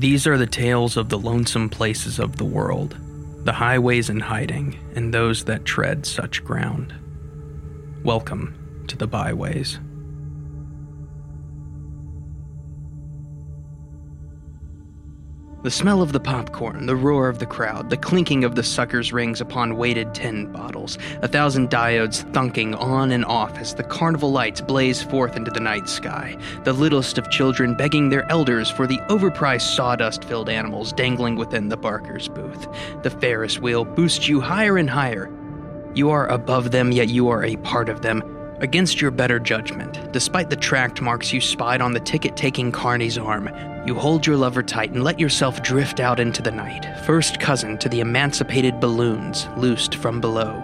These are the tales of the lonesome places of the world, the highways in hiding, and those that tread such ground. Welcome to the byways. The smell of the popcorn, the roar of the crowd, the clinking of the sucker's rings upon weighted tin bottles, a thousand diodes thunking on and off as the carnival lights blaze forth into the night sky, the littlest of children begging their elders for the overpriced sawdust filled animals dangling within the Barker's booth. The Ferris wheel boosts you higher and higher. You are above them, yet you are a part of them, against your better judgment. Despite the tracked marks you spied on the ticket taking Carney's arm, you hold your lover tight and let yourself drift out into the night, first cousin to the emancipated balloons loosed from below.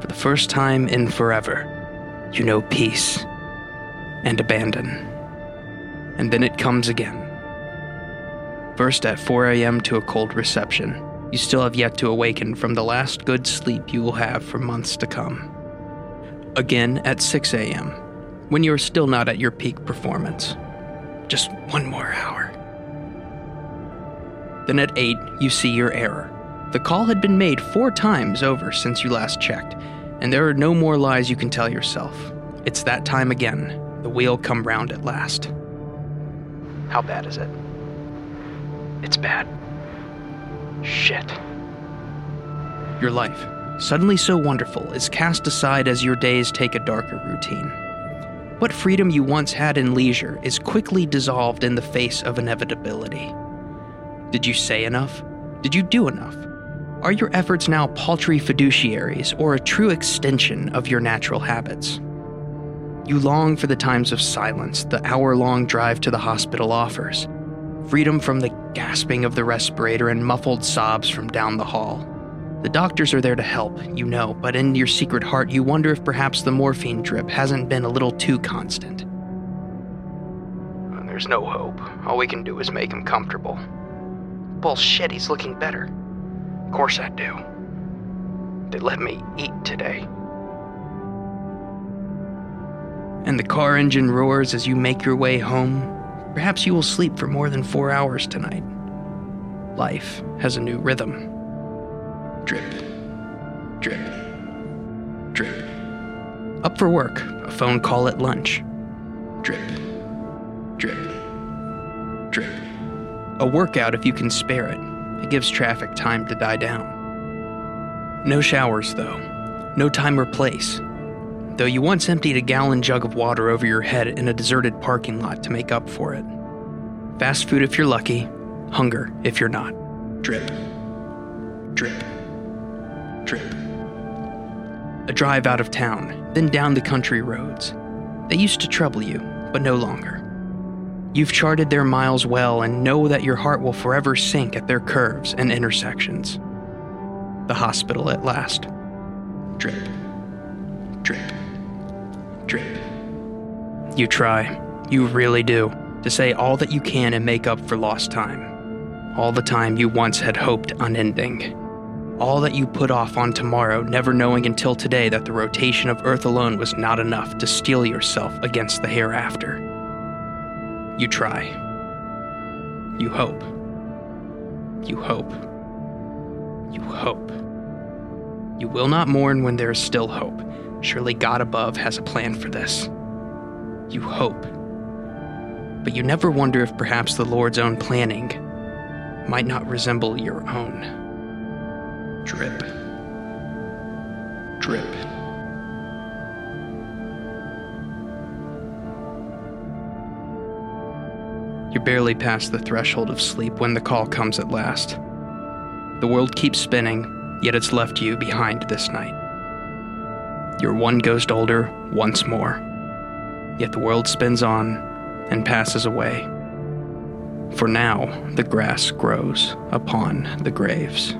For the first time in forever, you know peace and abandon. And then it comes again. First at 4 a.m. to a cold reception. You still have yet to awaken from the last good sleep you will have for months to come. Again at 6 a.m., when you are still not at your peak performance. Just one more hour. Then at 8, you see your error. The call had been made four times over since you last checked, and there are no more lies you can tell yourself. It's that time again. The wheel come round at last. How bad is it? It's bad. Shit. Your life, suddenly so wonderful, is cast aside as your days take a darker routine. What freedom you once had in leisure is quickly dissolved in the face of inevitability. Did you say enough? Did you do enough? Are your efforts now paltry fiduciaries or a true extension of your natural habits? You long for the times of silence the hour long drive to the hospital offers, freedom from the gasping of the respirator and muffled sobs from down the hall. The doctors are there to help, you know, but in your secret heart, you wonder if perhaps the morphine drip hasn't been a little too constant. There's no hope. All we can do is make him comfortable. Bullshit, he's looking better. Of course I do. They let me eat today. And the car engine roars as you make your way home. Perhaps you will sleep for more than four hours tonight. Life has a new rhythm. Drip, drip, drip. Up for work, a phone call at lunch. Drip, drip, drip. A workout if you can spare it. It gives traffic time to die down. No showers, though. No time or place. Though you once emptied a gallon jug of water over your head in a deserted parking lot to make up for it. Fast food if you're lucky, hunger if you're not. Drip, drip trip. A drive out of town, then down the country roads. They used to trouble you, but no longer. You've charted their miles well and know that your heart will forever sink at their curves and intersections. The hospital at last. Drip, drip, drip. You try, you really do, to say all that you can and make up for lost time. All the time you once had hoped unending all that you put off on tomorrow, never knowing until today that the rotation of Earth alone was not enough to steel yourself against the hereafter. You try. You hope. You hope. You hope. You will not mourn when there is still hope. Surely God above has a plan for this. You hope. But you never wonder if perhaps the Lord's own planning might not resemble your own. Drip. Drip. You're barely past the threshold of sleep when the call comes at last. The world keeps spinning, yet it's left you behind this night. You're one ghost older once more, yet the world spins on and passes away. For now, the grass grows upon the graves.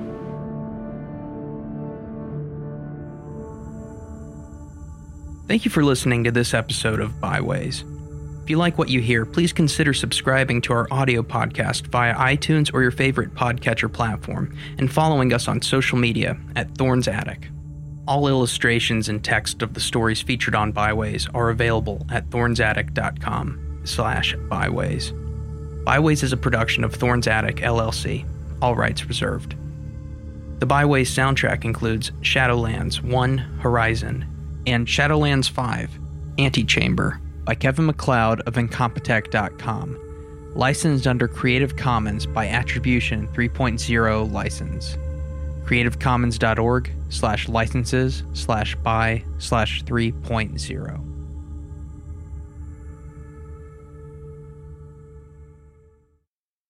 Thank you for listening to this episode of Byways. If you like what you hear, please consider subscribing to our audio podcast via iTunes or your favorite podcatcher platform and following us on social media at Thorn's Attic. All illustrations and text of the stories featured on Byways are available at thornsattic.com slash byways. Byways is a production of Thorns Attic, LLC. All rights reserved. The Byways soundtrack includes Shadowlands 1 Horizon and Shadowlands 5 Antechamber by Kevin MacLeod of Incompetech.com. Licensed under Creative Commons by Attribution 3.0 license. CreativeCommons.org slash licenses slash by slash 3.0.